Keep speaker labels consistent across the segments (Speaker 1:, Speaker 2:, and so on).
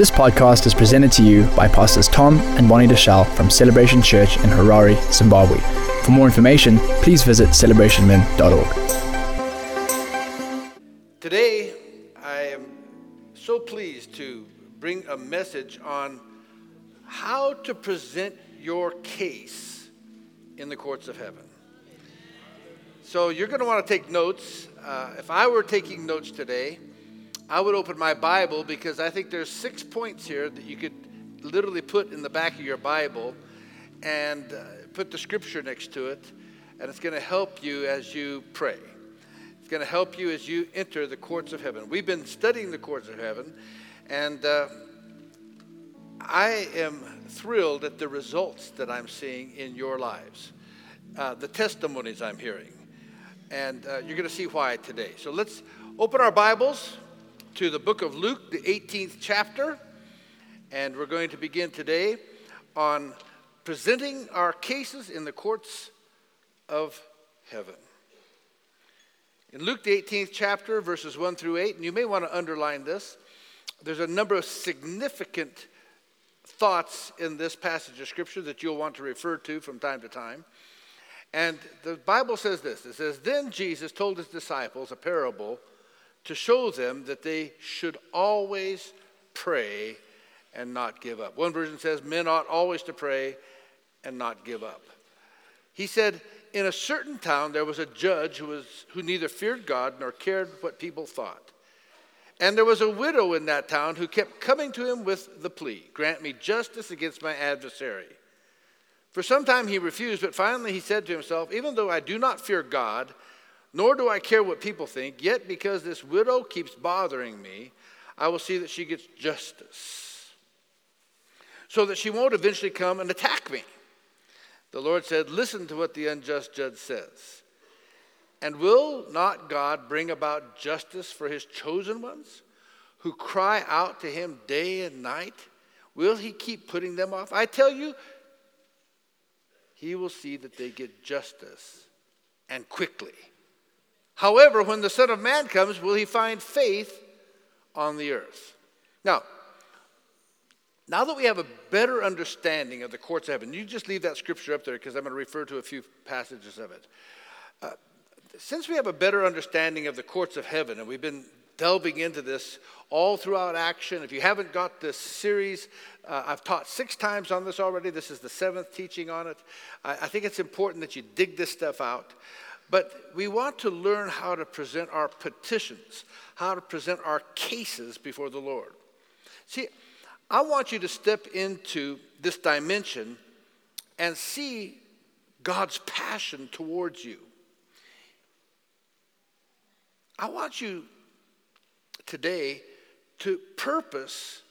Speaker 1: This podcast is presented to you by Pastors Tom and Bonnie Deuschle from Celebration Church in Harare, Zimbabwe. For more information, please visit celebrationmen.org.
Speaker 2: Today, I am so pleased to bring a message on how to present your case in the courts of heaven. So, you're going to want to take notes. Uh, if I were taking notes today, I would open my Bible because I think there's six points here that you could literally put in the back of your Bible and uh, put the scripture next to it, and it's going to help you as you pray. It's going to help you as you enter the courts of heaven. We've been studying the courts of heaven, and uh, I am thrilled at the results that I'm seeing in your lives, uh, the testimonies I'm hearing. And uh, you're going to see why today. So let's open our Bibles to the book of Luke, the 18th chapter, and we're going to begin today on presenting our cases in the courts of heaven. In Luke, the 18th chapter, verses 1 through 8, and you may want to underline this, there's a number of significant thoughts in this passage of Scripture that you'll want to refer to from time to time. And the Bible says this it says, Then Jesus told his disciples a parable to show them that they should always pray and not give up. One version says, Men ought always to pray and not give up. He said, In a certain town there was a judge who, was, who neither feared God nor cared what people thought. And there was a widow in that town who kept coming to him with the plea Grant me justice against my adversary. For some time he refused, but finally he said to himself, Even though I do not fear God, nor do I care what people think, yet because this widow keeps bothering me, I will see that she gets justice, so that she won't eventually come and attack me. The Lord said, Listen to what the unjust judge says. And will not God bring about justice for his chosen ones who cry out to him day and night? Will he keep putting them off? I tell you, he will see that they get justice and quickly. However, when the Son of Man comes, will he find faith on the earth? Now, now that we have a better understanding of the courts of heaven, you just leave that scripture up there because I'm going to refer to a few passages of it. Uh, since we have a better understanding of the courts of heaven, and we've been delving into this all throughout action. If you haven't got this series, uh, I've taught six times on this already. This is the seventh teaching on it. I, I think it's important that you dig this stuff out. But we want to learn how to present our petitions, how to present our cases before the Lord. See, I want you to step into this dimension and see God's passion towards you. I want you today to purpose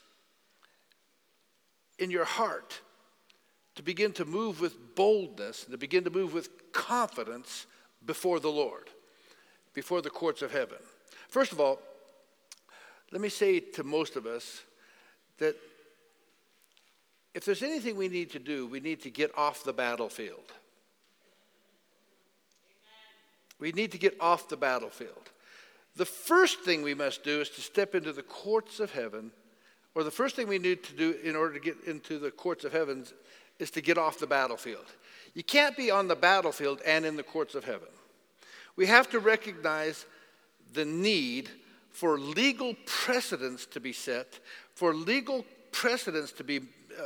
Speaker 2: in your heart to begin to move with boldness, to begin to move with confidence before the Lord, before the courts of heaven. First of all, let me say to most of us that if there's anything we need to do, we need to get off the battlefield. We need to get off the battlefield. The first thing we must do is to step into the courts of heaven, or the first thing we need to do in order to get into the courts of heaven is to get off the battlefield. You can't be on the battlefield and in the courts of heaven. We have to recognize the need for legal precedents to be set, for legal precedents to be uh,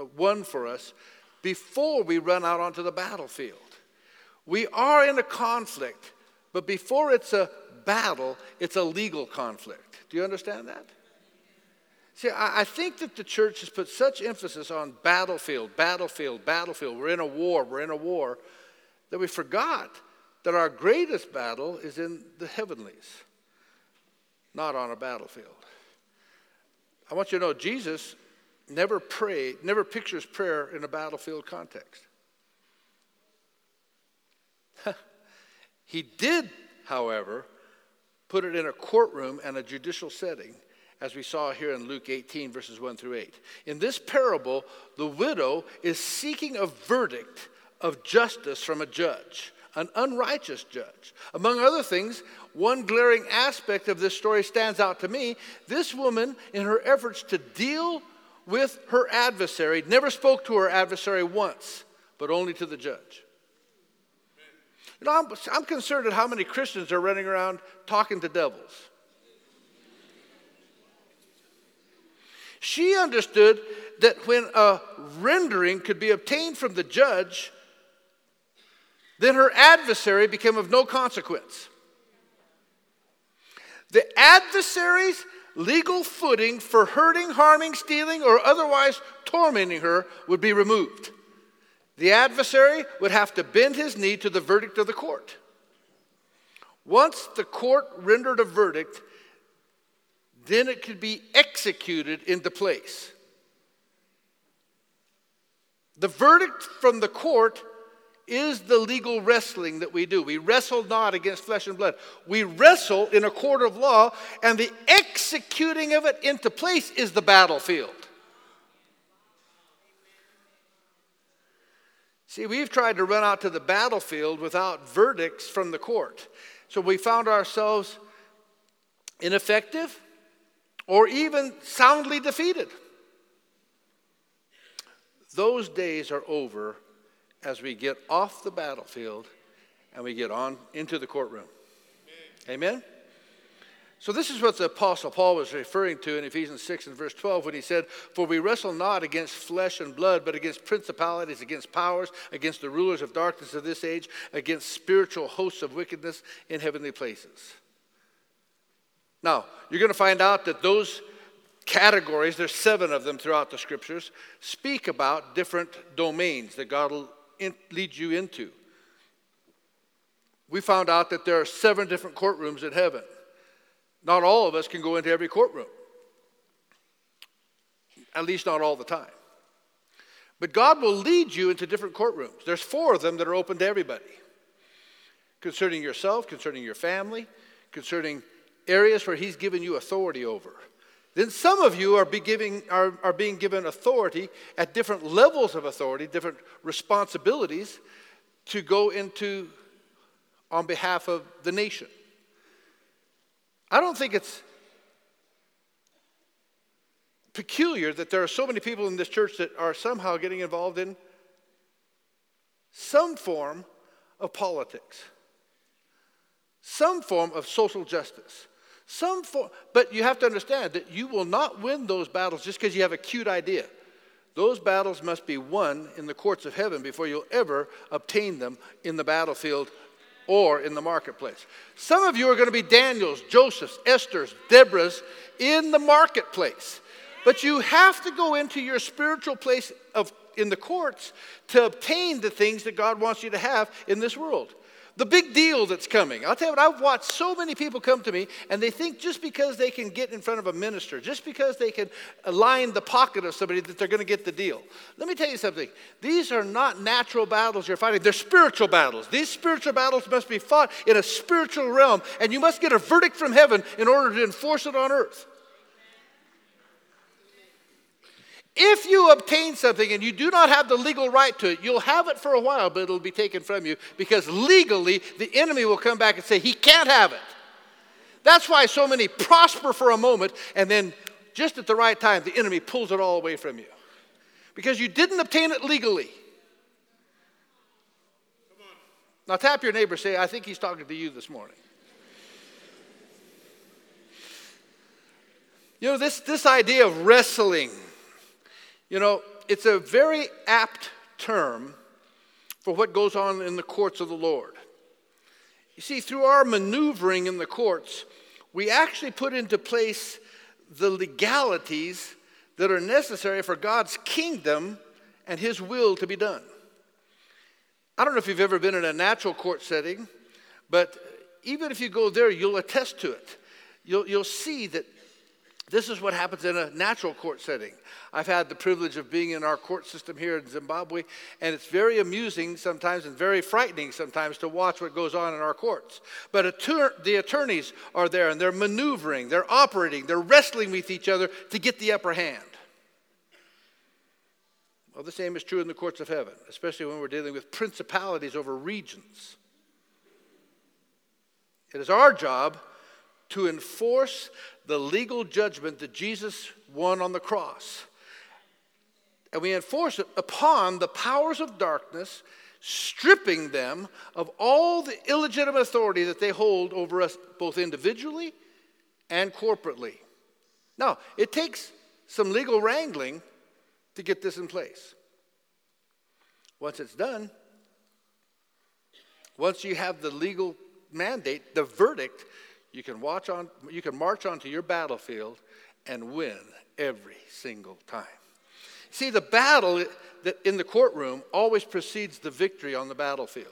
Speaker 2: uh, won for us before we run out onto the battlefield. We are in a conflict, but before it's a battle, it's a legal conflict. Do you understand that? See, I, think that the church has put such emphasis on battlefield, battlefield, battlefield. We're in a war, we're in a war, that we forgot that our greatest battle is in the heavenlies, not on a battlefield. I want you to know Jesus never prayed, never pictures prayer in a battlefield context. he did, however, put it in a courtroom and a judicial setting as we saw here in Luke 18, verses 1 through 8. In this parable, the widow is seeking a verdict of justice from a judge, an unrighteous judge. Among other things, one glaring aspect of this story stands out to me. This woman, in her efforts to deal with her adversary, never spoke to her adversary once, but only to the judge. You know, I'm, I'm concerned at how many Christians are running around talking to devils. She understood that when a rendering could be obtained from the judge, then her adversary became of no consequence. The adversary's legal footing for hurting, harming, stealing, or otherwise tormenting her would be removed. The adversary would have to bend his knee to the verdict of the court. Once the court rendered a verdict, then it could be executed into place. The verdict from the court is the legal wrestling that we do. We wrestle not against flesh and blood. We wrestle in a court of law, and the executing of it into place is the battlefield. See, we've tried to run out to the battlefield without verdicts from the court. So we found ourselves ineffective or even soundly defeated. Those days are over as we get off the battlefield and we get on into the courtroom. Amen? Amen? So, this is what the Apostle Paul was referring to in Ephesians 6 and verse 12 when he said, For we wrestle not against flesh and blood, but against principalities, against powers, against the rulers of darkness of this age, against spiritual hosts of wickedness in heavenly places. Now, you're going to find out that those categories, there's seven of them throughout the scriptures, speak about different domains that God will in, lead you into. We found out that there are seven different courtrooms in heaven. Not all of us can go into every courtroom, at least not all the time. But God will lead you into different courtrooms. There's four of them that are open to everybody concerning yourself, concerning your family, concerning areas where He's given you authority over. Then some of you are, be giving, are, are being given authority at different levels of authority, different responsibilities to go into on behalf of the nation. I don't think it's peculiar that there are so many people in this church that are somehow getting involved in some form of politics, some form of social justice. Some form, but you have to understand that you will not win those battles just because you have a cute idea. Those battles must be won in the courts of heaven before you'll ever obtain them in the battlefield or in the marketplace. Some of you are going to be Daniels, Josephs, Esther's, Deborah's in the marketplace. But you have to go into your spiritual place of in the courts to obtain the things that God wants you to have in this world the big deal that's coming. I'll tell you what, I've watched so many people come to me and they think just because they can get in front of a minister, just because they can line the pocket of somebody, that they're going to get the deal. Let me tell you something. These are not natural battles you're fighting, they're spiritual battles. These spiritual battles must be fought in a spiritual realm, and you must get a verdict from heaven in order to enforce it on earth. If you obtain something and you do not have the legal right to it, you'll have it for a while, but it'll be taken from you because legally the enemy will come back and say, he can't have it. That's why so many prosper for a moment and then just at the right time, the enemy pulls it all away from you because you didn't obtain it legally. Now tap your neighbor, say, I think he's talking to you this morning. You know, this, this idea of wrestling you know, it's a very apt term for what goes on in the courts of the Lord. You see, through our maneuvering in the courts, we actually put into place the legalities that are necessary for God's kingdom and His will to be done. I don't know if you've ever been in a natural court setting, but even if you go there, you'll attest to it. You'll, you'll see that this is what happens in a natural court setting. I've had the privilege of being in our court system here in Zimbabwe, and it's very amusing sometimes and very frightening sometimes to watch what goes on in our courts. But attor- the attorneys are there and they're maneuvering, they're operating, they're wrestling with each other to get the upper hand. Well, the same is true in the courts of heaven, especially when we're dealing with principalities over regions. It is our job to enforce the legal judgment that Jesus won on the cross. And we enforce it upon the powers of darkness, stripping them of all the illegitimate authority that they hold over us, both individually and corporately. Now, it takes some legal wrangling to get this in place. Once it's done, once you have the legal mandate, the verdict, you can watch on you can march onto your battlefield and win every single time. See, the battle that in the courtroom always precedes the victory on the battlefield.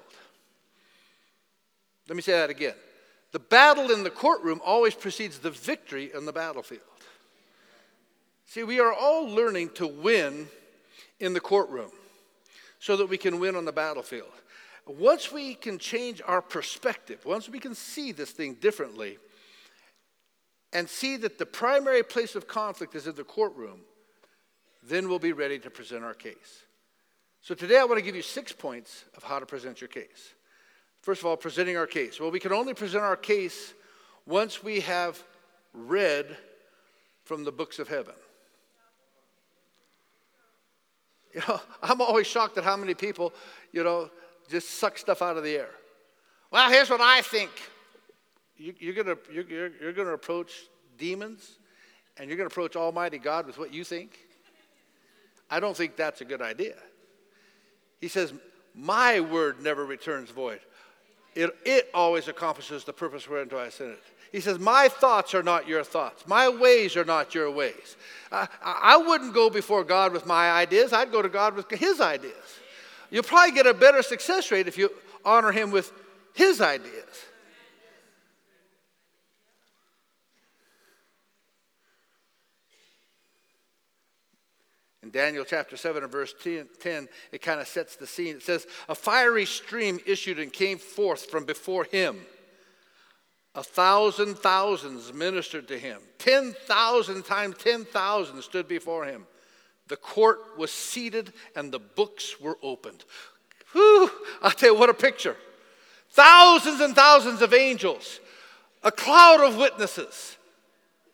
Speaker 2: Let me say that again. The battle in the courtroom always precedes the victory on the battlefield. See, we are all learning to win in the courtroom so that we can win on the battlefield. Once we can change our perspective, once we can see this thing differently, and see that the primary place of conflict is in the courtroom, then we'll be ready to present our case. So today I want to give you six points of how to present your case. First of all, presenting our case. Well, we can only present our case once we have read from the books of heaven. You know, I'm always shocked at how many people, you know, just suck stuff out of the air. Well, here's what I think. You, are gonna, you're, you're, you're gonna approach demons and you're gonna approach Almighty God with what you think? I don't think that's a good idea. He says, My word never returns void. It, it always accomplishes the purpose whereunto I sent it. He says, My thoughts are not your thoughts. My ways are not your ways. I, I wouldn't go before God with my ideas, I'd go to God with His ideas. You'll probably get a better success rate if you honor Him with His ideas. In Daniel chapter 7 and verse 10, 10 it kind of sets the scene. It says, A fiery stream issued and came forth from before him. A thousand thousands ministered to him. 10,000 times 10,000 stood before him. The court was seated and the books were opened. Whew, I'll tell you what a picture. Thousands and thousands of angels, a cloud of witnesses,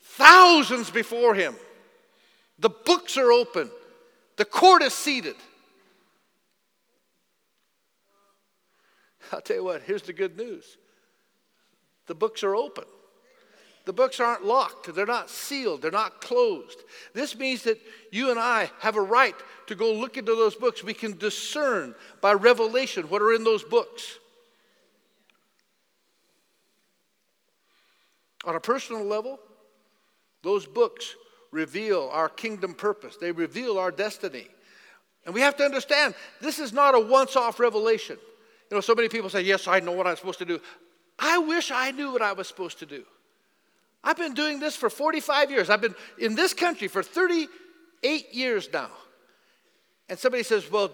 Speaker 2: thousands before him. The books are open. The court is seated. I'll tell you what, here's the good news the books are open. The books aren't locked, they're not sealed, they're not closed. This means that you and I have a right to go look into those books. We can discern by revelation what are in those books. On a personal level, those books reveal our kingdom purpose, they reveal our destiny. And we have to understand this is not a once off revelation. You know, so many people say, Yes, I know what I'm supposed to do. I wish I knew what I was supposed to do. I've been doing this for 45 years. I've been in this country for 38 years now. And somebody says, Well,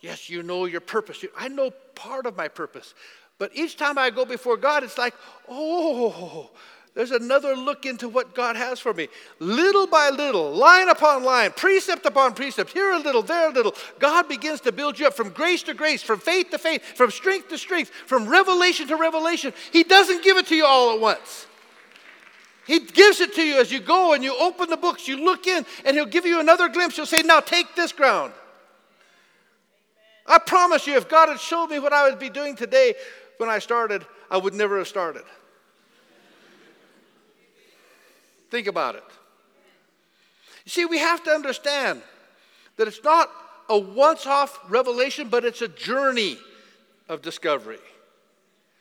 Speaker 2: yes, you know your purpose. I know part of my purpose. But each time I go before God, it's like, Oh, there's another look into what God has for me. Little by little, line upon line, precept upon precept, here a little, there a little, God begins to build you up from grace to grace, from faith to faith, from strength to strength, from revelation to revelation. He doesn't give it to you all at once. He gives it to you as you go and you open the books, you look in, and He'll give you another glimpse. He'll say, Now take this ground. I promise you, if God had showed me what I would be doing today when I started, I would never have started. Think about it. You see, we have to understand that it's not a once off revelation, but it's a journey of discovery.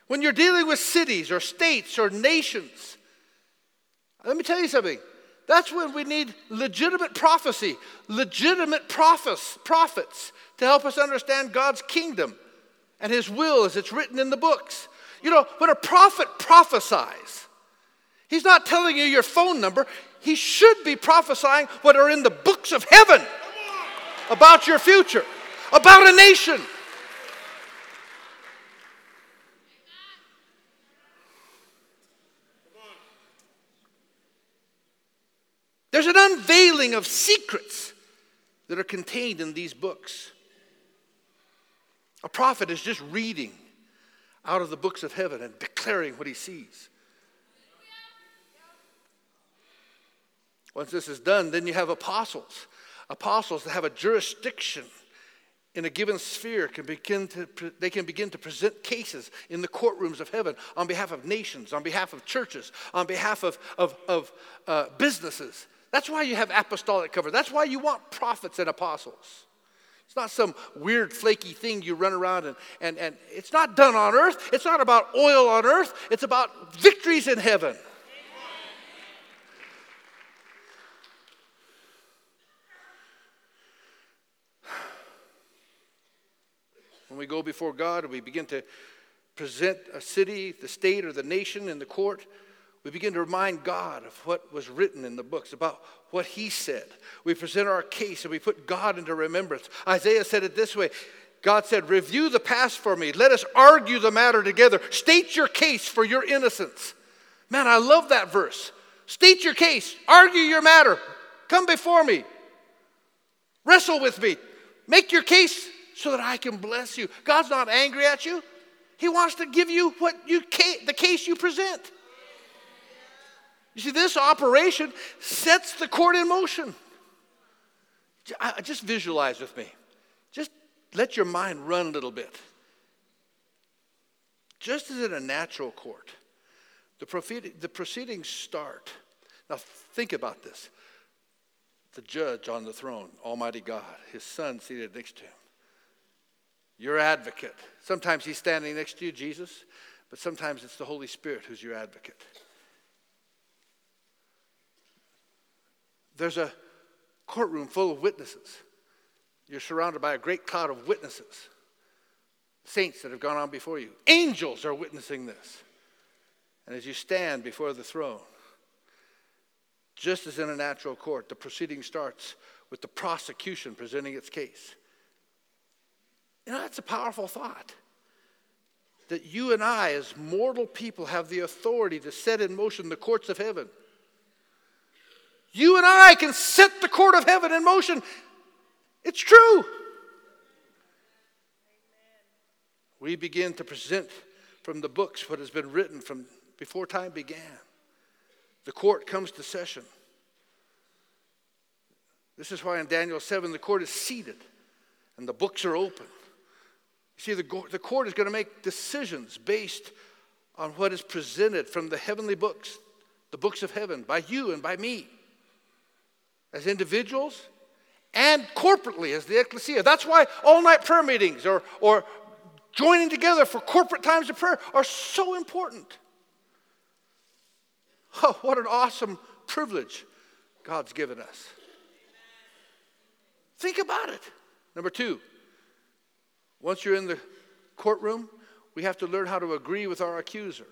Speaker 2: When you're dealing with cities or states or nations, let me tell you something. That's when we need legitimate prophecy, legitimate prophets, prophets to help us understand God's kingdom and His will as it's written in the books. You know, when a prophet prophesies, He's not telling you your phone number. He should be prophesying what are in the books of heaven about your future, about a nation. There's an unveiling of secrets that are contained in these books. A prophet is just reading out of the books of heaven and declaring what he sees. Once this is done, then you have apostles. Apostles that have a jurisdiction in a given sphere can begin to they can begin to present cases in the courtrooms of heaven on behalf of nations on behalf of churches on behalf of, of, of uh, businesses that's why you have apostolic cover. That's why you want prophets and apostles. It's not some weird flaky thing you run around and, and, and it's not done on earth. It's not about oil on earth. It's about victories in heaven. When we go before God we begin to present a city, the state, or the nation in the court, we begin to remind God of what was written in the books, about what He said. We present our case and we put God into remembrance. Isaiah said it this way God said, Review the past for me. Let us argue the matter together. State your case for your innocence. Man, I love that verse. State your case, argue your matter, come before me, wrestle with me, make your case so that I can bless you. God's not angry at you. He wants to give you what you the case you present. You see, this operation sets the court in motion. Just visualize with me. Just let your mind run a little bit. Just as in a natural court, the, proceedings start. Now, think about this the judge on the throne, Almighty God, his son seated next to him your advocate. Sometimes he's standing next to you, Jesus, but sometimes it's the Holy Spirit who's your advocate. There's a courtroom full of witnesses. You're surrounded by a great cloud of witnesses, saints that have gone on before you. Angels are witnessing this. And as you stand before the throne, just as in a natural court, the proceeding starts with the prosecution presenting its case. You know, that's a powerful thought. That you and I, as mortal people, have the authority to set in motion the courts of heaven. You and I can set the court of heaven in motion. It's true. We begin to present from the books what has been written from before time began. The court comes to session. This is why in Daniel 7 the court is seated and the books are open. You see, the, the court is going to make decisions based on what is presented from the heavenly books, the books of heaven, by you and by me, as individuals and corporately as the ecclesia. That's why all night prayer meetings or, or joining together for corporate times of prayer are so important. Oh, what an awesome privilege God's given us. Think about it. Number two, once you're in the courtroom, we have to learn how to agree with our accuser.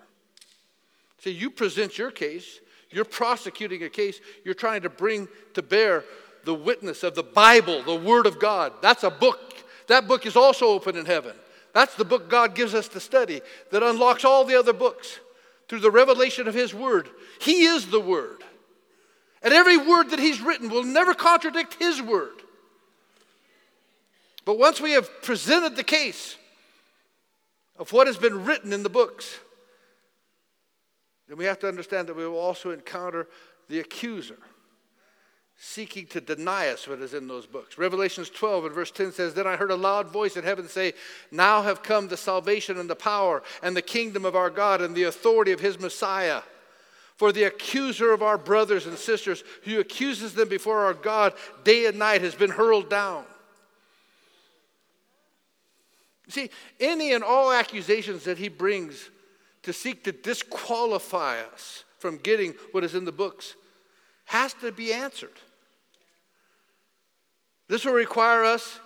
Speaker 2: See, you present your case, you're prosecuting a case, you're trying to bring to bear the witness of the Bible, the Word of God. That's a book. That book is also open in heaven. That's the book God gives us to study that unlocks all the other books through the revelation of His Word. He is the Word. And every word that He's written will never contradict His Word. But once we have presented the case of what has been written in the books, then we have to understand that we will also encounter the accuser seeking to deny us what is in those books. Revelations 12 and verse 10 says, Then I heard a loud voice in heaven say, Now have come the salvation and the power and the kingdom of our God and the authority of his Messiah. For the accuser of our brothers and sisters, who accuses them before our God day and night, has been hurled down. See, any and all accusations that he brings to seek to disqualify us from getting what is in the books has to be answered. This will require us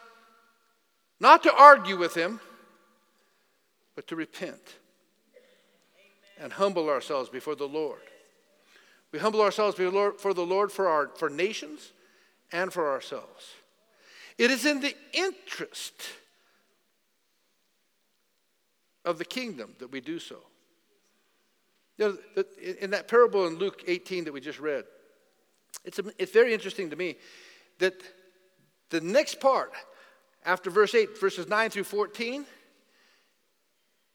Speaker 2: not to argue with him, but to repent and humble ourselves before the Lord. We humble ourselves before the Lord for, our, for nations and for ourselves. It is in the interest of the kingdom that we do so. You know, in that parable in Luke 18 that we just read, it's, a, it's very interesting to me that the next part, after verse 8, verses 9 through 14,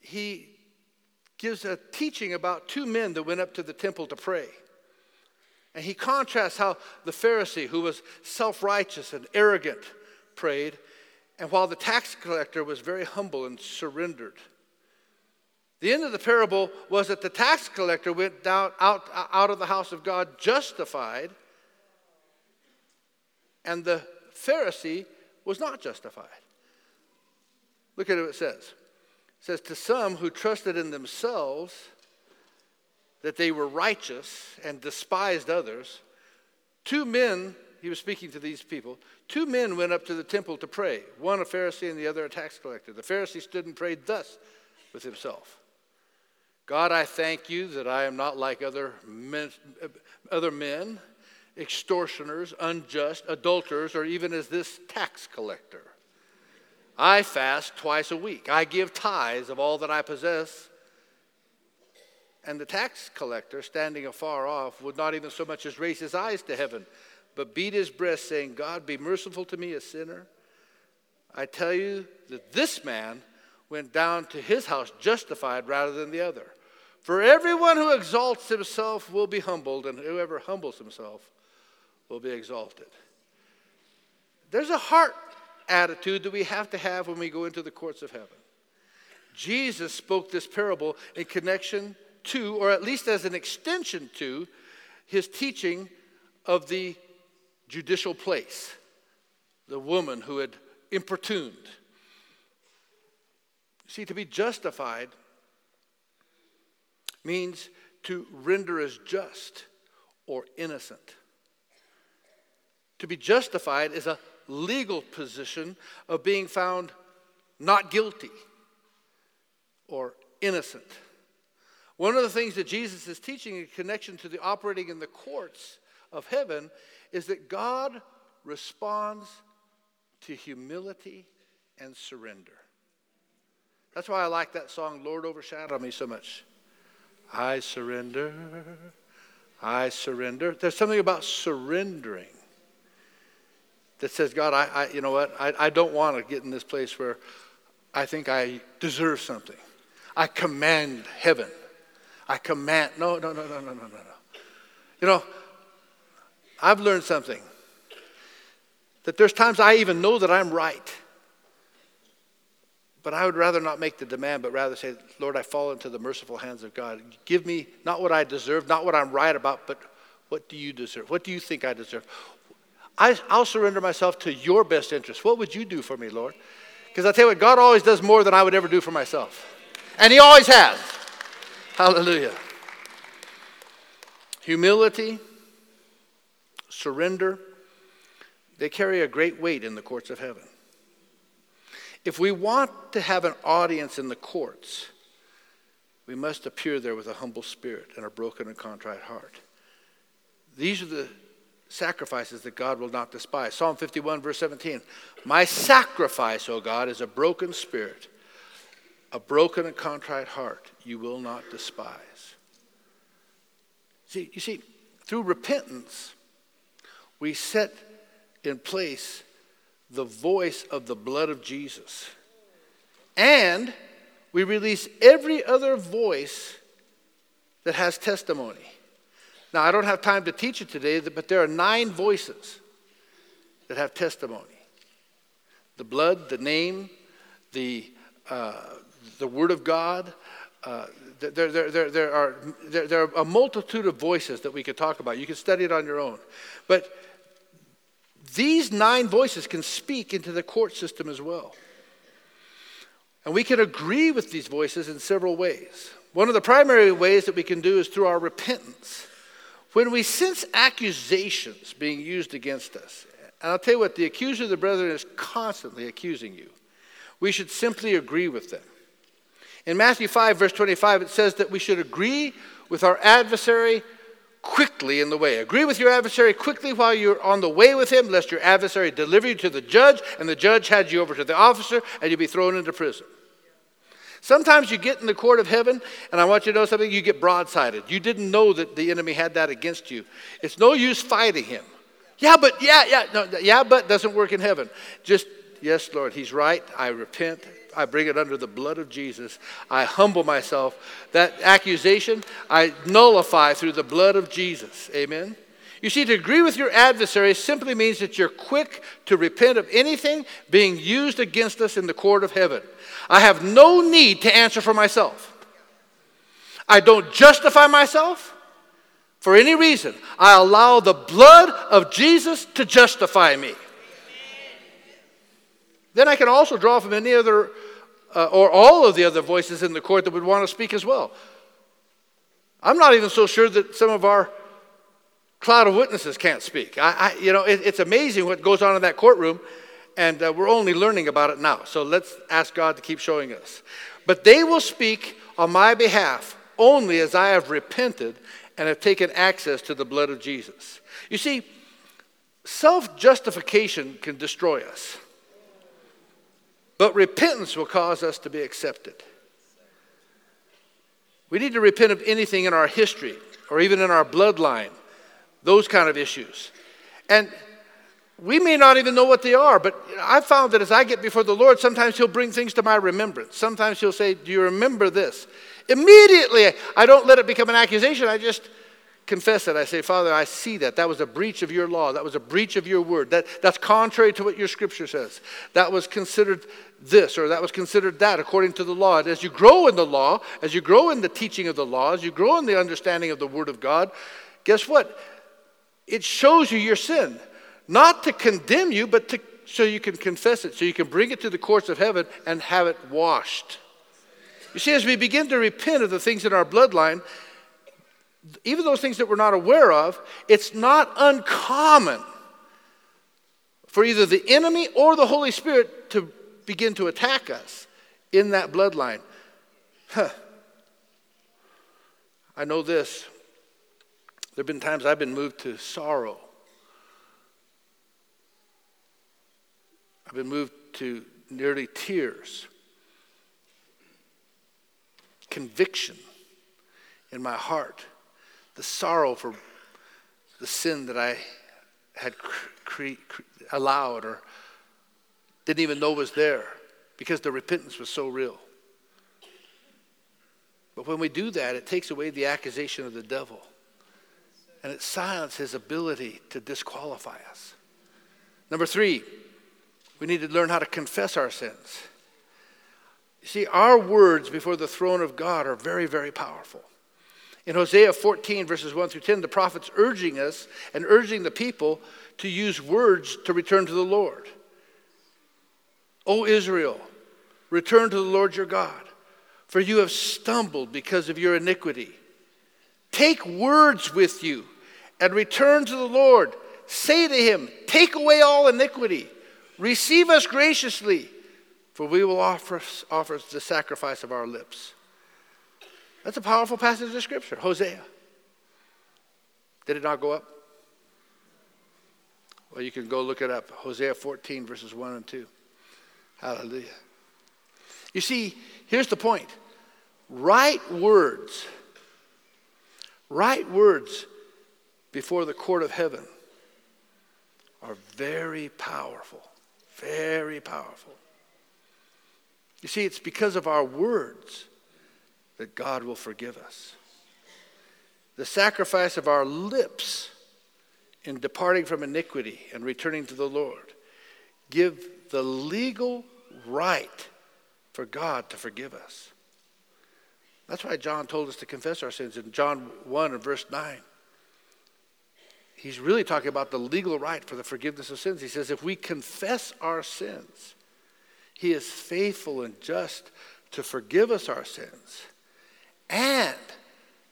Speaker 2: he gives a teaching about two men that went up to the temple to pray. And he contrasts how the Pharisee, who was self righteous and arrogant, prayed, and while the tax collector was very humble and surrendered. The end of the parable was that the tax collector went out, out of the house of God justified, and the Pharisee was not justified. Look at what it says. It says, To some who trusted in themselves that they were righteous and despised others, two men, he was speaking to these people, two men went up to the temple to pray, one a Pharisee and the other a tax collector. The Pharisee stood and prayed thus with himself God, I thank you that I am not like other men, other men extortioners, unjust, adulterers, or even as this tax collector. I fast twice a week. I give tithes of all that I possess. And the tax collector, standing afar off, would not even so much as raise his eyes to heaven, but beat his breast, saying, God, be merciful to me, a sinner. I tell you that this man went down to his house justified rather than the other. For everyone who exalts himself will be humbled, and whoever humbles himself will be exalted. There's a heart attitude that we have to have when we go into the courts of heaven. Jesus spoke this parable in connection to, or at least as an extension to, his teaching of the judicial place, the woman who had importuned. See, to be justified means to render as just or innocent. To be justified is a legal position of being found not guilty or innocent. One of the things that Jesus is teaching in connection to the operating in the courts of heaven is that God responds to humility and surrender. That's why I like that song, Lord Overshadow Me, so much. I surrender, I surrender. There's something about surrendering that says, God, I, I you know what? I, I don't want to get in this place where I think I deserve something. I command heaven. I command. No, no, no, no, no, no, no, no. You know, I've learned something that there's times I even know that I'm right. But I would rather not make the demand, but rather say, Lord, I fall into the merciful hands of God. Give me not what I deserve, not what I'm right about, but what do you deserve? What do you think I deserve? I, will surrender myself to your best interest. What would you do for me, Lord? Because I tell you what, God always does more than I would ever do for myself. And He always has. Hallelujah. Humility, surrender, they carry a great weight in the courts of heaven. If we want to have an audience in the courts, we must appear there with a humble spirit and a broken and contrite heart. These are the sacrifices that God will not despise. Psalm 51, verse 17 My sacrifice, O God, is a broken spirit, a broken and contrite heart you will not despise. See, you see, through repentance, we set in place the voice of the blood of Jesus. And we release every other voice that has testimony. Now, I don't have time to teach it today, but there are nine voices that have testimony the blood, the name, the, uh, the Word of God. Uh, there, there, there, there, are, there, there are a multitude of voices that we could talk about. You can study it on your own. But these nine voices can speak into the court system as well. And we can agree with these voices in several ways. One of the primary ways that we can do is through our repentance. When we sense accusations being used against us, and I'll tell you what, the accuser of the brethren is constantly accusing you, we should simply agree with them. In Matthew 5, verse 25, it says that we should agree with our adversary quickly in the way. Agree with your adversary quickly while you're on the way with him, lest your adversary deliver you to the judge, and the judge hand you over to the officer, and you'll be thrown into prison. Sometimes you get in the court of heaven, and I want you to know something, you get broadsided. You didn't know that the enemy had that against you. It's no use fighting him. Yeah, but, yeah, yeah, no, yeah, but doesn't work in heaven. Just Yes, Lord, He's right. I repent. I bring it under the blood of Jesus. I humble myself. That accusation, I nullify through the blood of Jesus. Amen. You see, to agree with your adversary simply means that you're quick to repent of anything being used against us in the court of heaven. I have no need to answer for myself. I don't justify myself for any reason. I allow the blood of Jesus to justify me. Then I can also draw from any other uh, or all of the other voices in the court that would want to speak as well. I'm not even so sure that some of our cloud of witnesses can't speak. I, I you know, it, it's amazing what goes on in that courtroom, and uh, we're only learning about it now. So let's ask God to keep showing us. But they will speak on my behalf only as I have repented and have taken access to the blood of Jesus. You see, self justification can destroy us, but repentance will cause us to be accepted. We need to repent of anything in our history or even in our bloodline those kind of issues. And we may not even know what they are, but I've found that as I get before the Lord, sometimes He'll bring things to my remembrance. Sometimes He'll say, Do you remember this? Immediately, I don't let it become an accusation. I just confess it. I say, Father, I see that. That was a breach of your law. That was a breach of your word. That, that's contrary to what your scripture says. That was considered this or that was considered that according to the law. And as you grow in the law, as you grow in the teaching of the law, as you grow in the understanding of the word of God, guess what? It shows you your sin, not to condemn you, but to, so you can confess it, so you can bring it to the courts of heaven and have it washed. You see, as we begin to repent of the things in our bloodline, even those things that we're not aware of, it's not uncommon for either the enemy or the Holy Spirit to begin to attack us in that bloodline. Huh. I know this. There have been times I've been moved to sorrow. I've been moved to nearly tears, conviction in my heart, the sorrow for the sin that I had cre- cre- allowed or didn't even know was there because the repentance was so real. But when we do that, it takes away the accusation of the devil and it silences his ability to disqualify us. Number three, we need to learn how to confess our sins. You see, our words before the throne of God are very, very powerful. In Hosea 14, verses 1 through 10, the prophet's urging us and urging the people to use words to return to the Lord. O Israel, return to the Lord your God, for you have stumbled because of your iniquity. Take words with you and return to the Lord. Say to him, Take away all iniquity. Receive us graciously, for we will offer, offer the sacrifice of our lips. That's a powerful passage of Scripture. Hosea. Did it not go up? Well, you can go look it up. Hosea 14, verses 1 and 2. Hallelujah. You see, here's the point right words Right words before the court of heaven are very powerful. Very powerful. You see, it's because of our words that God will forgive us. The sacrifice of our lips in departing from iniquity and returning to the Lord give the legal right for God to forgive us. That's why John told us to confess our sins in John 1 and verse 9. He's really talking about the legal right for the forgiveness of sins. He says, if we confess our sins, he is faithful and just to forgive us our sins and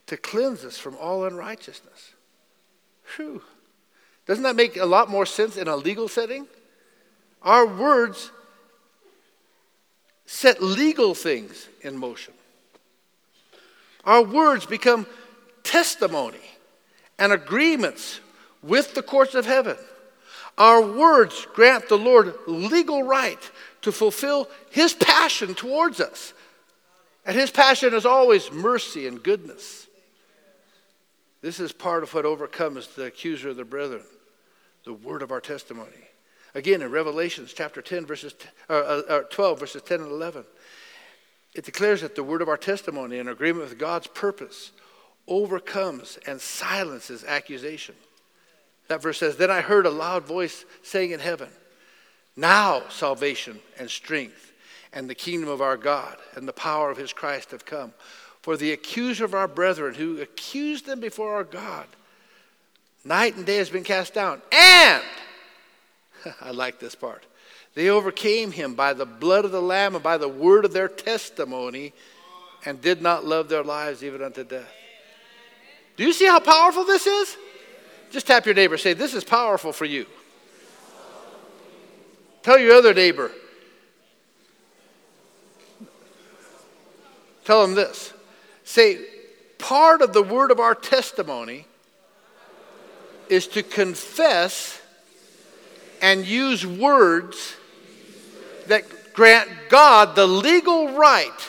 Speaker 2: to cleanse us from all unrighteousness. Whew. Doesn't that make a lot more sense in a legal setting? Our words set legal things in motion. Our words become testimony and agreements with the courts of heaven. Our words grant the Lord legal right to fulfill his passion towards us. And his passion is always mercy and goodness. This is part of what overcomes the accuser of the brethren, the word of our testimony. Again, in Revelations chapter 10, verses, uh, uh, 12, verses 10 and 11, it declares that the word of our testimony in agreement with God's purpose overcomes and silences accusation. That verse says, Then I heard a loud voice saying in heaven, Now salvation and strength and the kingdom of our God and the power of his Christ have come. For the accuser of our brethren who accused them before our God, night and day has been cast down. And, I like this part, they overcame him by the blood of the Lamb and by the word of their testimony and did not love their lives even unto death. Do you see how powerful this is? Just tap your neighbor, say, This is powerful for you. Tell your other neighbor. Tell them this. Say, part of the word of our testimony is to confess and use words that grant God the legal right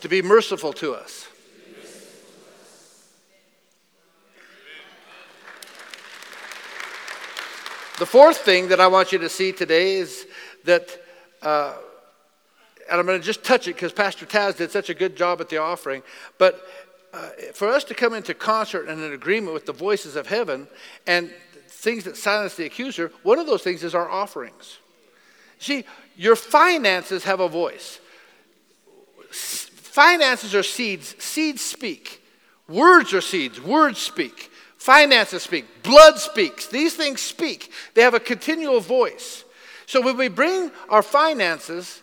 Speaker 2: to be merciful to us. The fourth thing that I want you to see today is that, uh, and I'm going to just touch it because Pastor Taz did such a good job at the offering, but uh, for us to come into concert and in agreement with the voices of heaven and things that silence the accuser, one of those things is our offerings. See, your finances have a voice. Finances are seeds, seeds speak. Words are seeds, words speak. Finances speak, blood speaks. These things speak. They have a continual voice. So when we bring our finances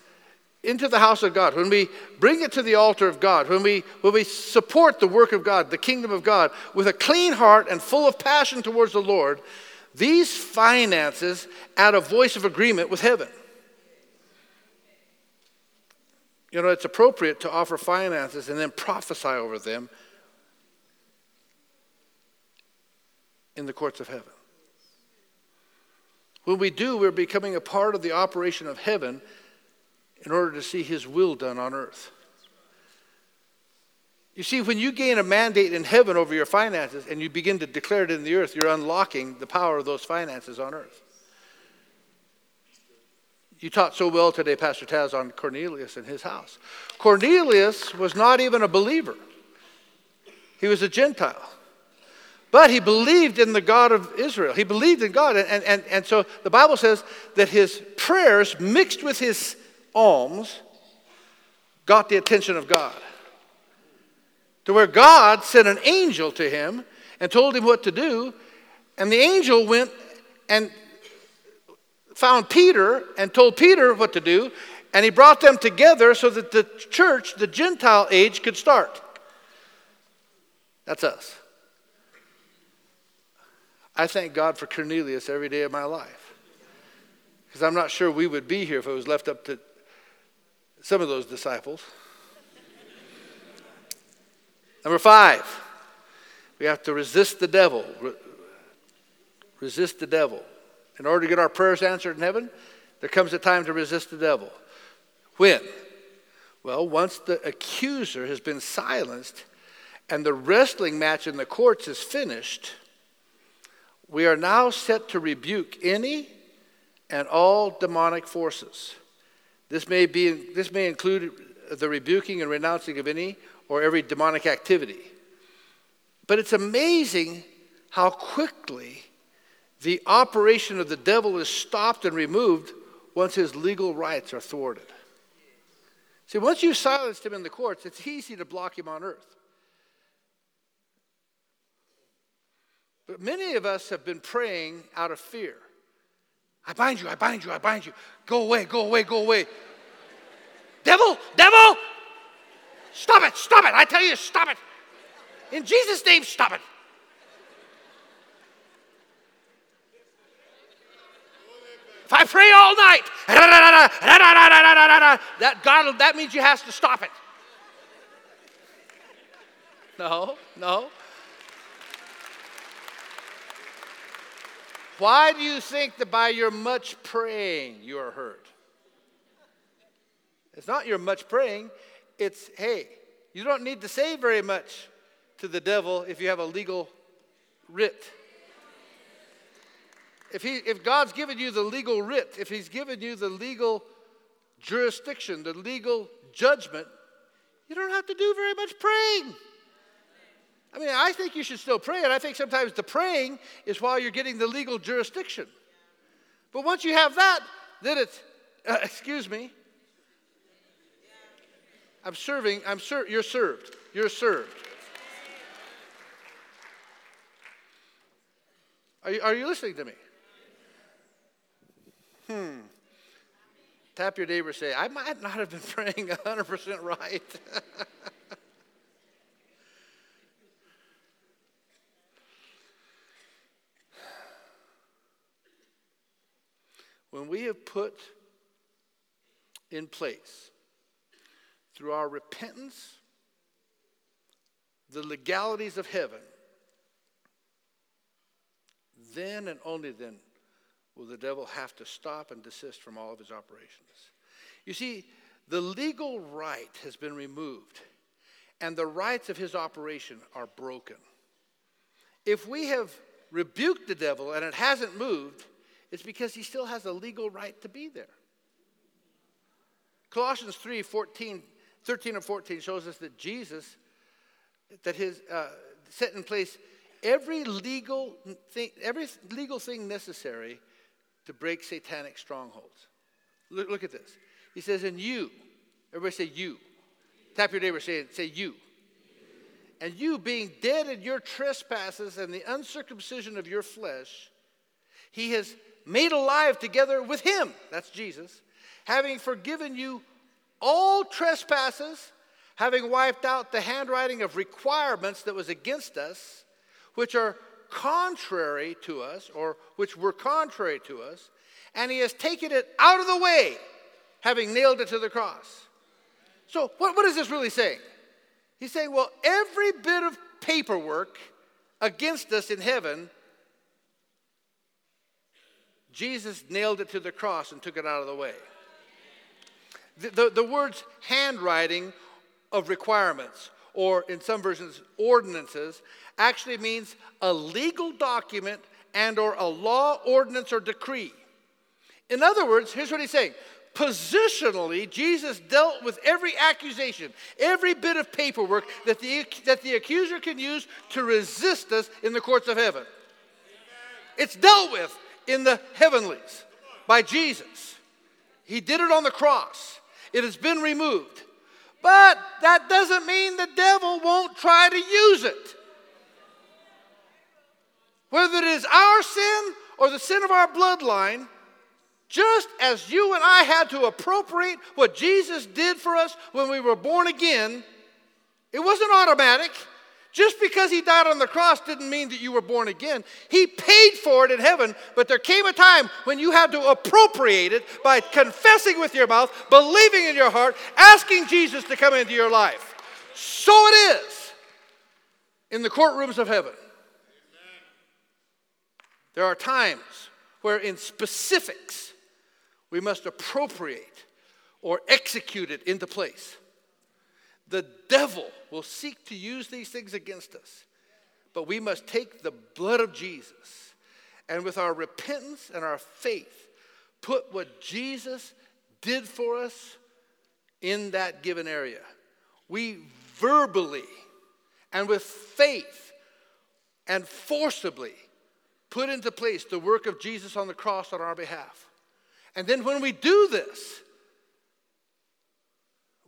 Speaker 2: into the house of God, when we bring it to the altar of God, when we, when we support the work of God, the kingdom of God, with a clean heart and full of passion towards the Lord, these finances add a voice of agreement with heaven. You know, it's appropriate to offer finances and then prophesy over them in the courts of heaven. When we do, we're becoming a part of the operation of heaven in order to see his will done on earth. You see, when you gain a mandate in heaven over your finances and you begin to declare it in the earth, you're unlocking the power of those finances on earth. You taught so well today, Pastor Taz, on Cornelius and his house. Cornelius was not even a believer, he was a Gentile. But he believed in the God of Israel. He believed in God. And, and, and so the Bible says that his prayers mixed with his alms got the attention of God. To where God sent an angel to him and told him what to do. And the angel went and found Peter and told Peter what to do. And he brought them together so that the church, the Gentile age, could start. That's us. I thank God for Cornelius every day of my life. Because I'm not sure we would be here if it was left up to some of those disciples. Number five, we have to resist the devil. Re- resist the devil. In order to get our prayers answered in heaven, there comes a time to resist the devil. When? Well, once the accuser has been silenced and the wrestling match in the courts is finished, we are now set to rebuke any and all demonic forces. This may, be, this may include the rebuking and renouncing of any or every demonic activity. But it's amazing how quickly the operation of the devil is stopped and removed once his legal rights are thwarted. See, once you've silenced him in the courts, it's easy to block him on earth. But many of us have been praying out of fear. I bind you, I bind you, I bind you. Go away, go away, go away. devil, devil, stop it, stop it. I tell you, stop it. In Jesus' name, stop it. If I pray all night, that God, that means you has to stop it. No, no. Why do you think that by your much praying you are heard? It's not your much praying, it's, hey, you don't need to say very much to the devil if you have a legal writ. if, he, if God's given you the legal writ, if He's given you the legal jurisdiction, the legal judgment, you don't have to do very much praying. I mean, I think you should still pray, and I think sometimes the praying is while you're getting the legal jurisdiction. But once you have that, then it's, uh, excuse me, I'm serving, I'm ser- you're served. You're served. Are you, are you listening to me? Hmm. Tap your neighbor say, I might not have been praying 100% right. when we have put in place through our repentance the legalities of heaven, then and only then will the devil have to stop and desist from all of his operations. You see, the legal right has been removed, and the rights of his operation are broken. If we have rebuked the devil and it hasn't moved, it's because he still has a legal right to be there. Colossians 3 14, 13 and 14 shows us that Jesus, that his uh, set in place every legal thing, every legal thing necessary to break satanic strongholds. Look, look at this. He says, "And you." Everybody say you. Tap your neighbor. Say say you. And you, being dead in your trespasses and the uncircumcision of your flesh, he has made alive together with him. That's Jesus. Having forgiven you all trespasses, having wiped out the handwriting of requirements that was against us, which are contrary to us, or which were contrary to us, and he has taken it out of the way, having nailed it to the cross. So, what, what is this really saying? He's saying, well, every bit of paperwork against us in heaven, Jesus nailed it to the cross and took it out of the way. The, the, the words handwriting of requirements, or in some versions, ordinances, actually means a legal document and or a law, ordinance, or decree. In other words, here's what he's saying. Positionally, Jesus dealt with every accusation, every bit of paperwork that the, that the accuser can use to resist us in the courts of heaven. It's dealt with in the heavenlies by Jesus. He did it on the cross. It has been removed. But that doesn't mean the devil won't try to use it. Whether it is our sin or the sin of our bloodline, just as you and I had to appropriate what Jesus did for us when we were born again, it wasn't automatic. Just because he died on the cross didn't mean that you were born again. He paid for it in heaven, but there came a time when you had to appropriate it by confessing with your mouth, believing in your heart, asking Jesus to come into your life. So it is in the courtrooms of heaven. There are times where, in specifics, we must appropriate or execute it into place. The devil will seek to use these things against us, but we must take the blood of Jesus and, with our repentance and our faith, put what Jesus did for us in that given area. We verbally and with faith and forcibly put into place the work of Jesus on the cross on our behalf. And then when we do this,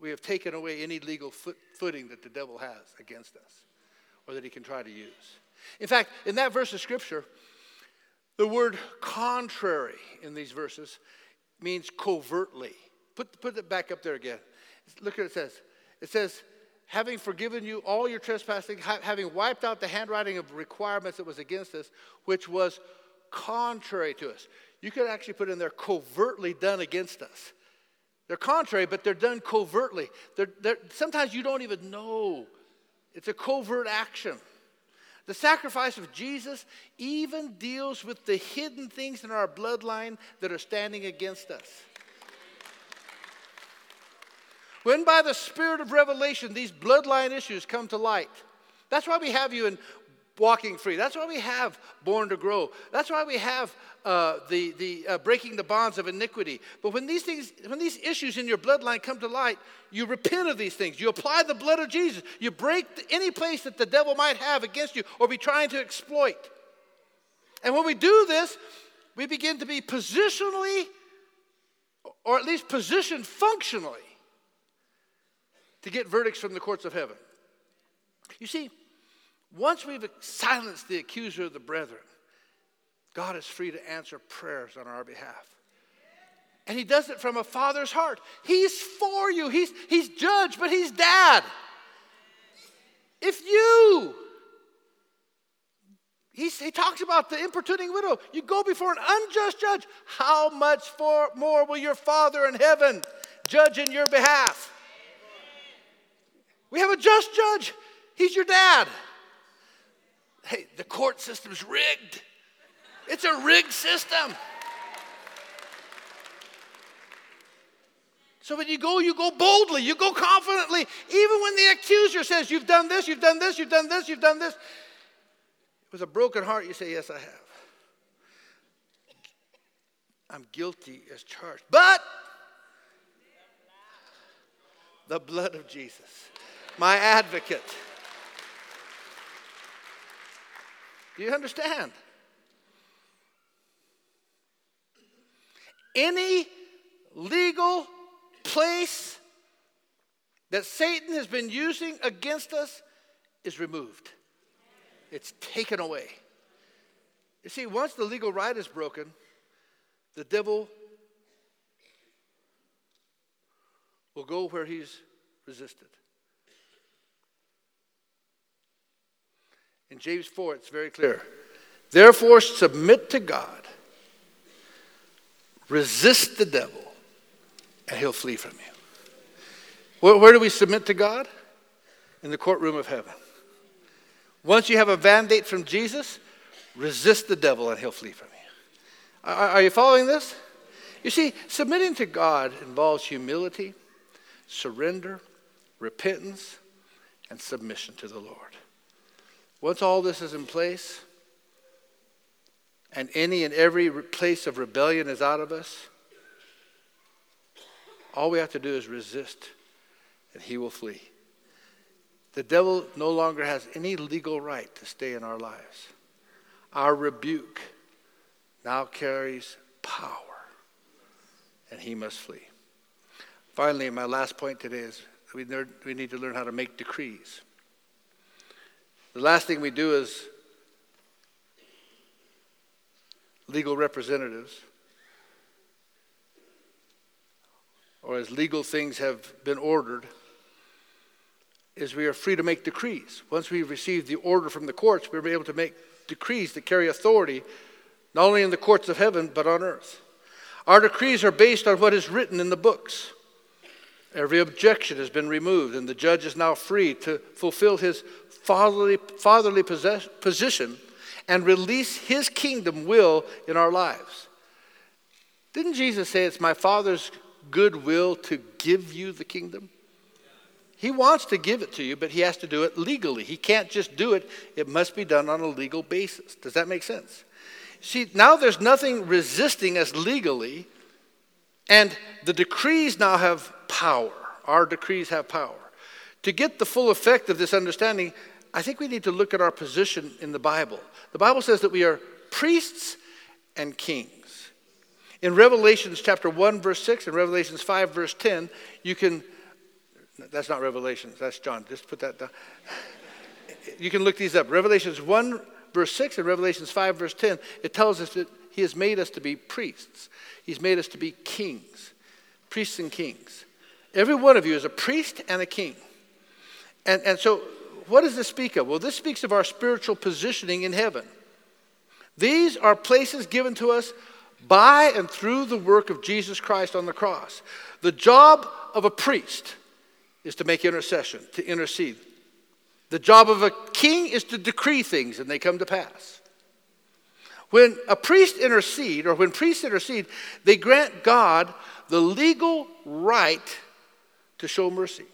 Speaker 2: we have taken away any legal foot, footing that the devil has against us or that he can try to use. In fact, in that verse of scripture, the word contrary in these verses means covertly. Put, put it back up there again. Look what it says. It says, having forgiven you all your trespassing, having wiped out the handwriting of requirements that was against us, which was contrary to us. You could actually put in there covertly done against us. They're contrary, but they're done covertly. They're, they're, sometimes you don't even know. It's a covert action. The sacrifice of Jesus even deals with the hidden things in our bloodline that are standing against us. When by the spirit of revelation these bloodline issues come to light, that's why we have you in walking free. That's why we have born to grow. That's why we have uh, the, the uh, breaking the bonds of iniquity. But when these things, when these issues in your bloodline come to light, you repent of these things. You apply the blood of Jesus. You break any place that the devil might have against you or be trying to exploit. And when we do this, we begin to be positionally, or at least positioned functionally, to get verdicts from the courts of heaven. You see, once we've silenced the accuser of the brethren, God is free to answer prayers on our behalf. And he does it from a father's heart. He's for you. He's, he's judge, but he's dad. If you, he's, he talks about the importuning widow, you go before an unjust judge, how much for, more will your Father in heaven judge in your behalf? We have a just judge. He's your dad. Hey, the court system's rigged. It's a rigged system. So when you go, you go boldly, you go confidently, even when the accuser says, You've done this, you've done this, you've done this, you've done this. With a broken heart, you say, Yes, I have. I'm guilty as charged. But the blood of Jesus, my advocate. Do you understand? Any legal place that Satan has been using against us is removed, it's taken away. You see, once the legal right is broken, the devil will go where he's resisted. In James 4, it's very clear. Therefore, submit to God, resist the devil, and he'll flee from you. Where, where do we submit to God? In the courtroom of heaven. Once you have a mandate from Jesus, resist the devil and he'll flee from you. Are, are you following this? You see, submitting to God involves humility, surrender, repentance, and submission to the Lord. Once all this is in place, and any and every place of rebellion is out of us, all we have to do is resist, and he will flee. The devil no longer has any legal right to stay in our lives. Our rebuke now carries power, and he must flee. Finally, my last point today is we need to learn how to make decrees. The last thing we do as legal representatives, or as legal things have been ordered, is we are free to make decrees. Once we receive the order from the courts, we're able to make decrees that carry authority not only in the courts of heaven, but on earth. Our decrees are based on what is written in the books. Every objection has been removed, and the judge is now free to fulfill his fatherly, fatherly possess, position and release his kingdom will in our lives. Didn't Jesus say, It's my Father's good will to give you the kingdom? He wants to give it to you, but he has to do it legally. He can't just do it, it must be done on a legal basis. Does that make sense? See, now there's nothing resisting us legally, and the decrees now have power. Our decrees have power. To get the full effect of this understanding, I think we need to look at our position in the Bible. The Bible says that we are priests and kings. In Revelations chapter 1, verse 6, and Revelations 5, verse 10, you can, that's not Revelations, that's John. Just put that down. You can look these up. Revelations 1, verse 6, and Revelations 5, verse 10, it tells us that He has made us to be priests, He's made us to be kings, priests and kings. Every one of you is a priest and a king. And, and so, what does this speak of? Well, this speaks of our spiritual positioning in heaven. These are places given to us by and through the work of Jesus Christ on the cross. The job of a priest is to make intercession, to intercede. The job of a king is to decree things and they come to pass. When a priest intercede, or when priests intercede, they grant God the legal right to show mercy.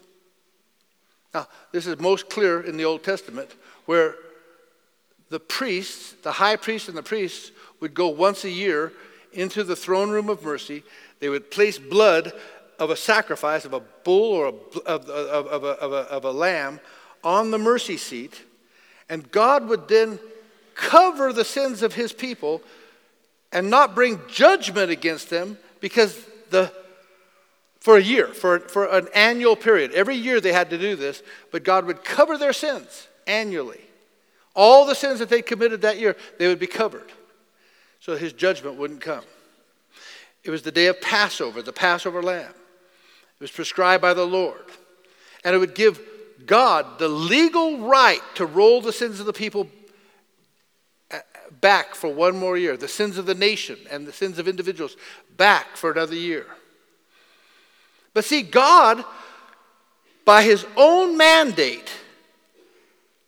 Speaker 2: Now, this is most clear in the Old Testament, where the priests, the high priest and the priests, would go once a year into the throne room of mercy. They would place blood of a sacrifice, of a bull or a, of, of, of, a, of, a, of a lamb, on the mercy seat. And God would then cover the sins of his people and not bring judgment against them because the for a year, for, for an annual period. Every year they had to do this, but God would cover their sins annually. All the sins that they committed that year, they would be covered so his judgment wouldn't come. It was the day of Passover, the Passover lamb. It was prescribed by the Lord. And it would give God the legal right to roll the sins of the people back for one more year, the sins of the nation and the sins of individuals back for another year. But see, God, by his own mandate,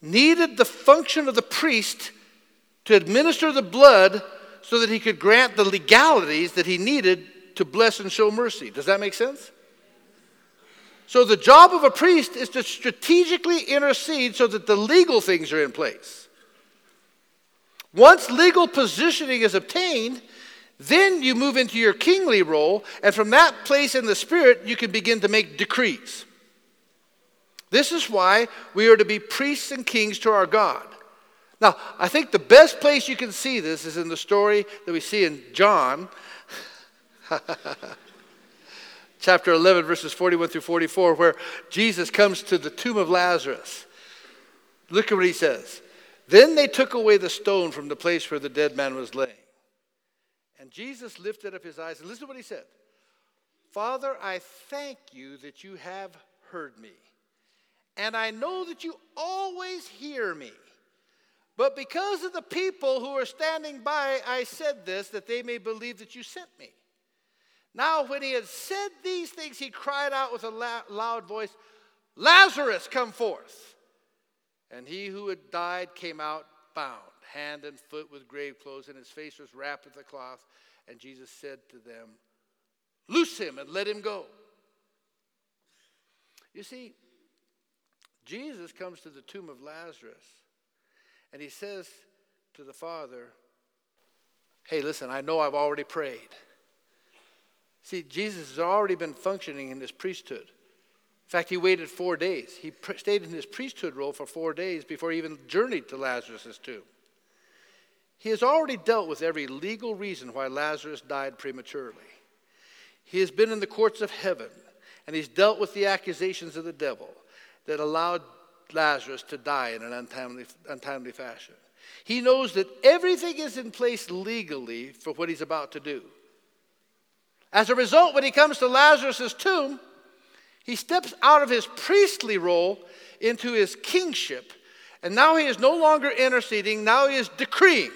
Speaker 2: needed the function of the priest to administer the blood so that he could grant the legalities that he needed to bless and show mercy. Does that make sense? So, the job of a priest is to strategically intercede so that the legal things are in place. Once legal positioning is obtained, then you move into your kingly role, and from that place in the Spirit, you can begin to make decrees. This is why we are to be priests and kings to our God. Now, I think the best place you can see this is in the story that we see in John, chapter 11, verses 41 through 44, where Jesus comes to the tomb of Lazarus. Look at what he says. Then they took away the stone from the place where the dead man was laying. And Jesus lifted up his eyes and listen to what he said Father, I thank you that you have heard me. And I know that you always hear me. But because of the people who are standing by, I said this, that they may believe that you sent me. Now, when he had said these things, he cried out with a loud voice, Lazarus, come forth. And he who had died came out bound hand and foot with grave clothes, and his face was wrapped with a cloth. And Jesus said to them, Loose him and let him go. You see, Jesus comes to the tomb of Lazarus and he says to the Father, Hey, listen, I know I've already prayed. See, Jesus has already been functioning in his priesthood. In fact, he waited four days. He stayed in his priesthood role for four days before he even journeyed to Lazarus' tomb. He has already dealt with every legal reason why Lazarus died prematurely. He has been in the courts of heaven, and he's dealt with the accusations of the devil that allowed Lazarus to die in an untimely, untimely fashion. He knows that everything is in place legally for what he's about to do. As a result, when he comes to Lazarus' tomb, he steps out of his priestly role into his kingship. And now he is no longer interceding, now he is decreeing.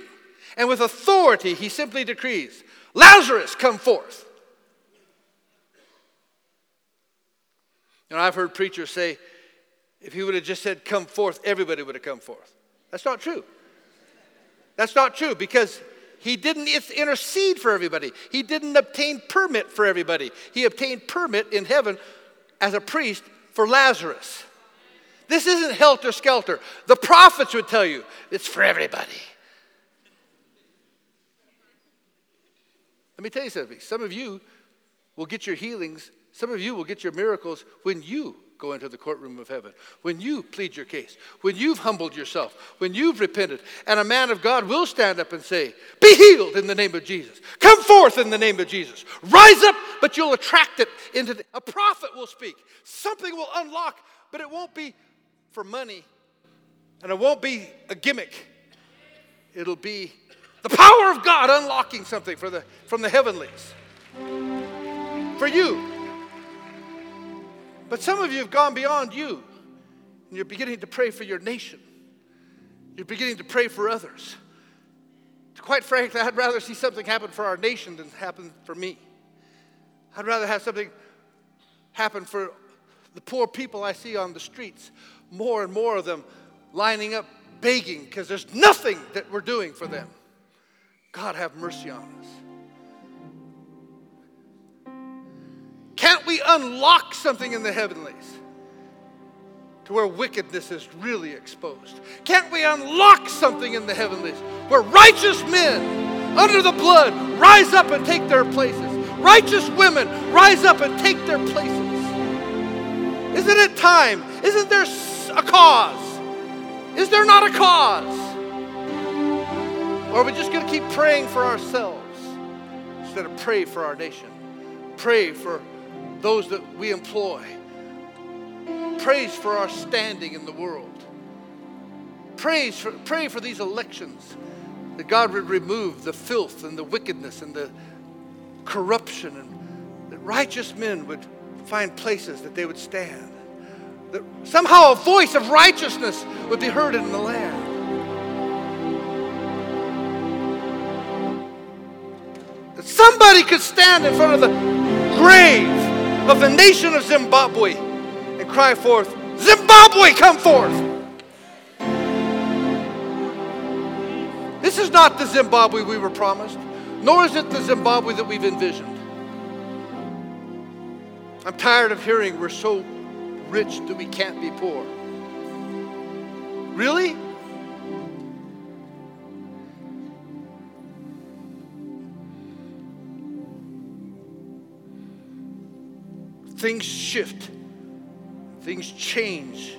Speaker 2: And with authority, he simply decrees Lazarus, come forth. You know, I've heard preachers say, if he would have just said, come forth, everybody would have come forth. That's not true. That's not true because he didn't intercede for everybody. He didn't obtain permit for everybody. He obtained permit in heaven as a priest for Lazarus. This isn't helter skelter. The prophets would tell you it's for everybody. Let me tell you something. Some of you will get your healings, some of you will get your miracles when you go into the courtroom of heaven, when you plead your case, when you've humbled yourself, when you've repented, and a man of God will stand up and say, Be healed in the name of Jesus. Come forth in the name of Jesus. Rise up, but you'll attract it into the, a prophet will speak. Something will unlock, but it won't be for money, and it won't be a gimmick. It'll be the power of God unlocking something for the, from the heavenlies. For you. But some of you have gone beyond you. And you're beginning to pray for your nation. You're beginning to pray for others. Quite frankly, I'd rather see something happen for our nation than happen for me. I'd rather have something happen for the poor people I see on the streets. More and more of them lining up begging because there's nothing that we're doing for them. God, have mercy on us. Can't we unlock something in the heavenlies to where wickedness is really exposed? Can't we unlock something in the heavenlies where righteous men under the blood rise up and take their places? Righteous women rise up and take their places. Isn't it time? Isn't there a cause? Is there not a cause? Or are we just going to keep praying for ourselves instead of pray for our nation? Pray for those that we employ. Praise for our standing in the world. Praise for, pray for these elections that God would remove the filth and the wickedness and the corruption and that righteous men would find places that they would stand. That somehow a voice of righteousness would be heard in the land. That somebody could stand in front of the grave of the nation of Zimbabwe and cry forth, Zimbabwe, come forth! This is not the Zimbabwe we were promised, nor is it the Zimbabwe that we've envisioned. I'm tired of hearing we're so rich that we can't be poor. Really? Things shift, things change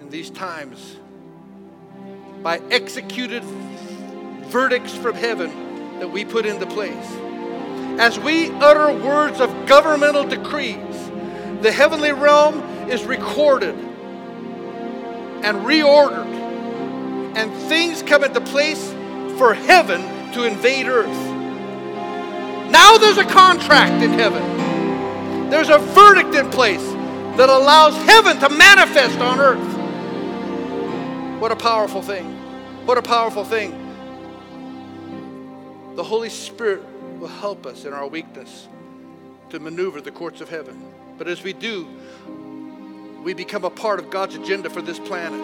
Speaker 2: in these times by executed verdicts from heaven that we put into place. As we utter words of governmental decrees, the heavenly realm is recorded and reordered, and things come into place for heaven to invade earth. Now there's a contract in heaven. There's a verdict in place that allows heaven to manifest on earth. What a powerful thing. What a powerful thing. The Holy Spirit will help us in our weakness to maneuver the courts of heaven. But as we do, we become a part of God's agenda for this planet.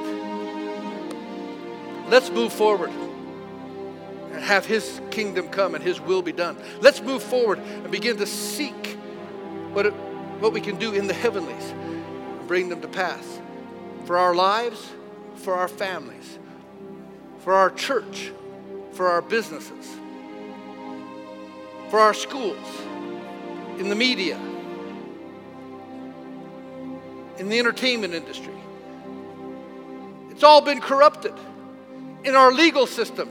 Speaker 2: Let's move forward and have His kingdom come and His will be done. Let's move forward and begin to seek what, what we can do in the heavenlies and bring them to pass for our lives, for our families, for our church, for our businesses, for our schools, in the media, in the entertainment industry. It's all been corrupted in our legal system.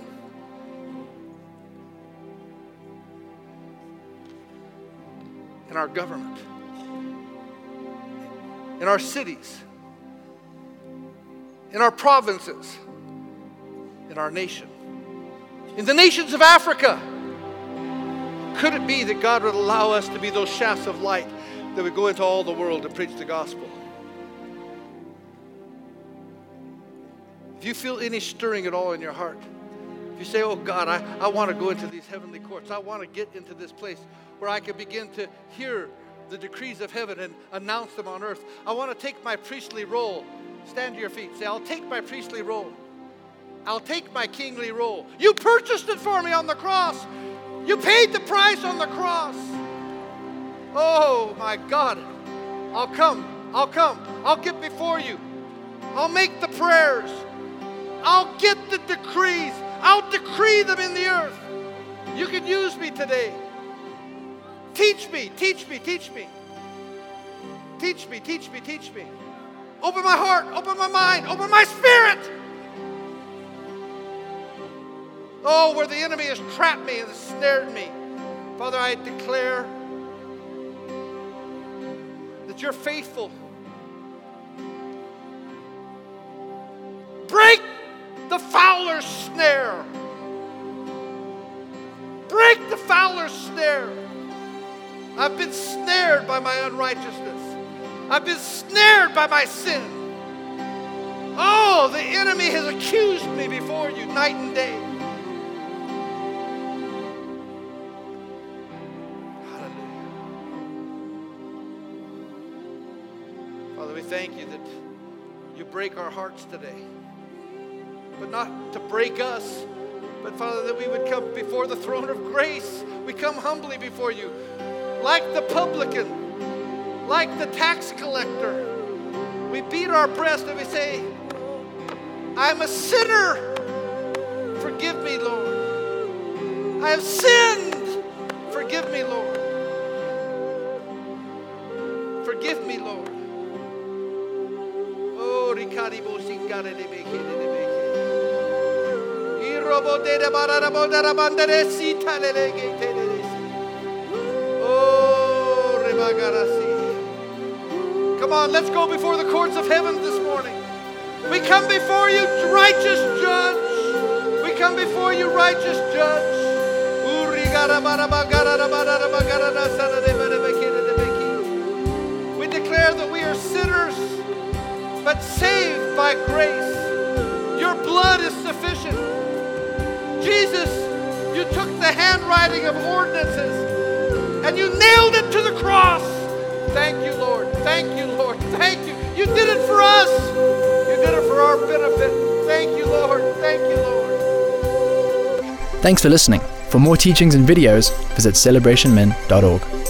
Speaker 2: In our government, in our cities, in our provinces, in our nation, in the nations of Africa. Could it be that God would allow us to be those shafts of light that would go into all the world and preach the gospel? If you feel any stirring at all in your heart, if you say, Oh God, I, I want to go into these heavenly courts, I want to get into this place where I can begin to hear the decrees of heaven and announce them on earth. I want to take my priestly role. Stand to your feet. Say, I'll take my priestly role. I'll take my kingly role. You purchased it for me on the cross. You paid the price on the cross. Oh my God. I'll come. I'll come. I'll get before you. I'll make the prayers. I'll get the decrees. I'll decree them in the earth. You can use me today. Teach me, teach me, teach me. Teach me, teach me, teach me. Open my heart, open my mind, open my spirit. Oh, where the enemy has trapped me and snared me. Father, I declare that you're faithful. Break the fowler's snare. Break the fowler's snare. I've been snared by my unrighteousness. I've been snared by my sin. Oh, the enemy has accused me before you night and day. Hallelujah. Father, we thank you that you break our hearts today. But not to break us, but Father, that we would come before the throne of grace. We come humbly before you like the publican, like the tax collector, We beat our breast and we say, I'm a sinner. Forgive me, Lord. I have sinned. Forgive me, Lord. Forgive me, Lord. Oh, de de. Irobo de Come on, let's go before the courts of heaven this morning. We come before you, righteous judge. We come before you, righteous judge. We declare that we are sinners, but saved by grace. Your blood is sufficient. Jesus, you took the handwriting of ordinances and you nailed it to the cross. Thank you, Lord. Thank you, Lord. Thank you. You did it for us. You did it for our benefit. Thank you, Lord. Thank you, Lord.
Speaker 1: Thanks for listening. For more teachings and videos, visit celebrationmen.org.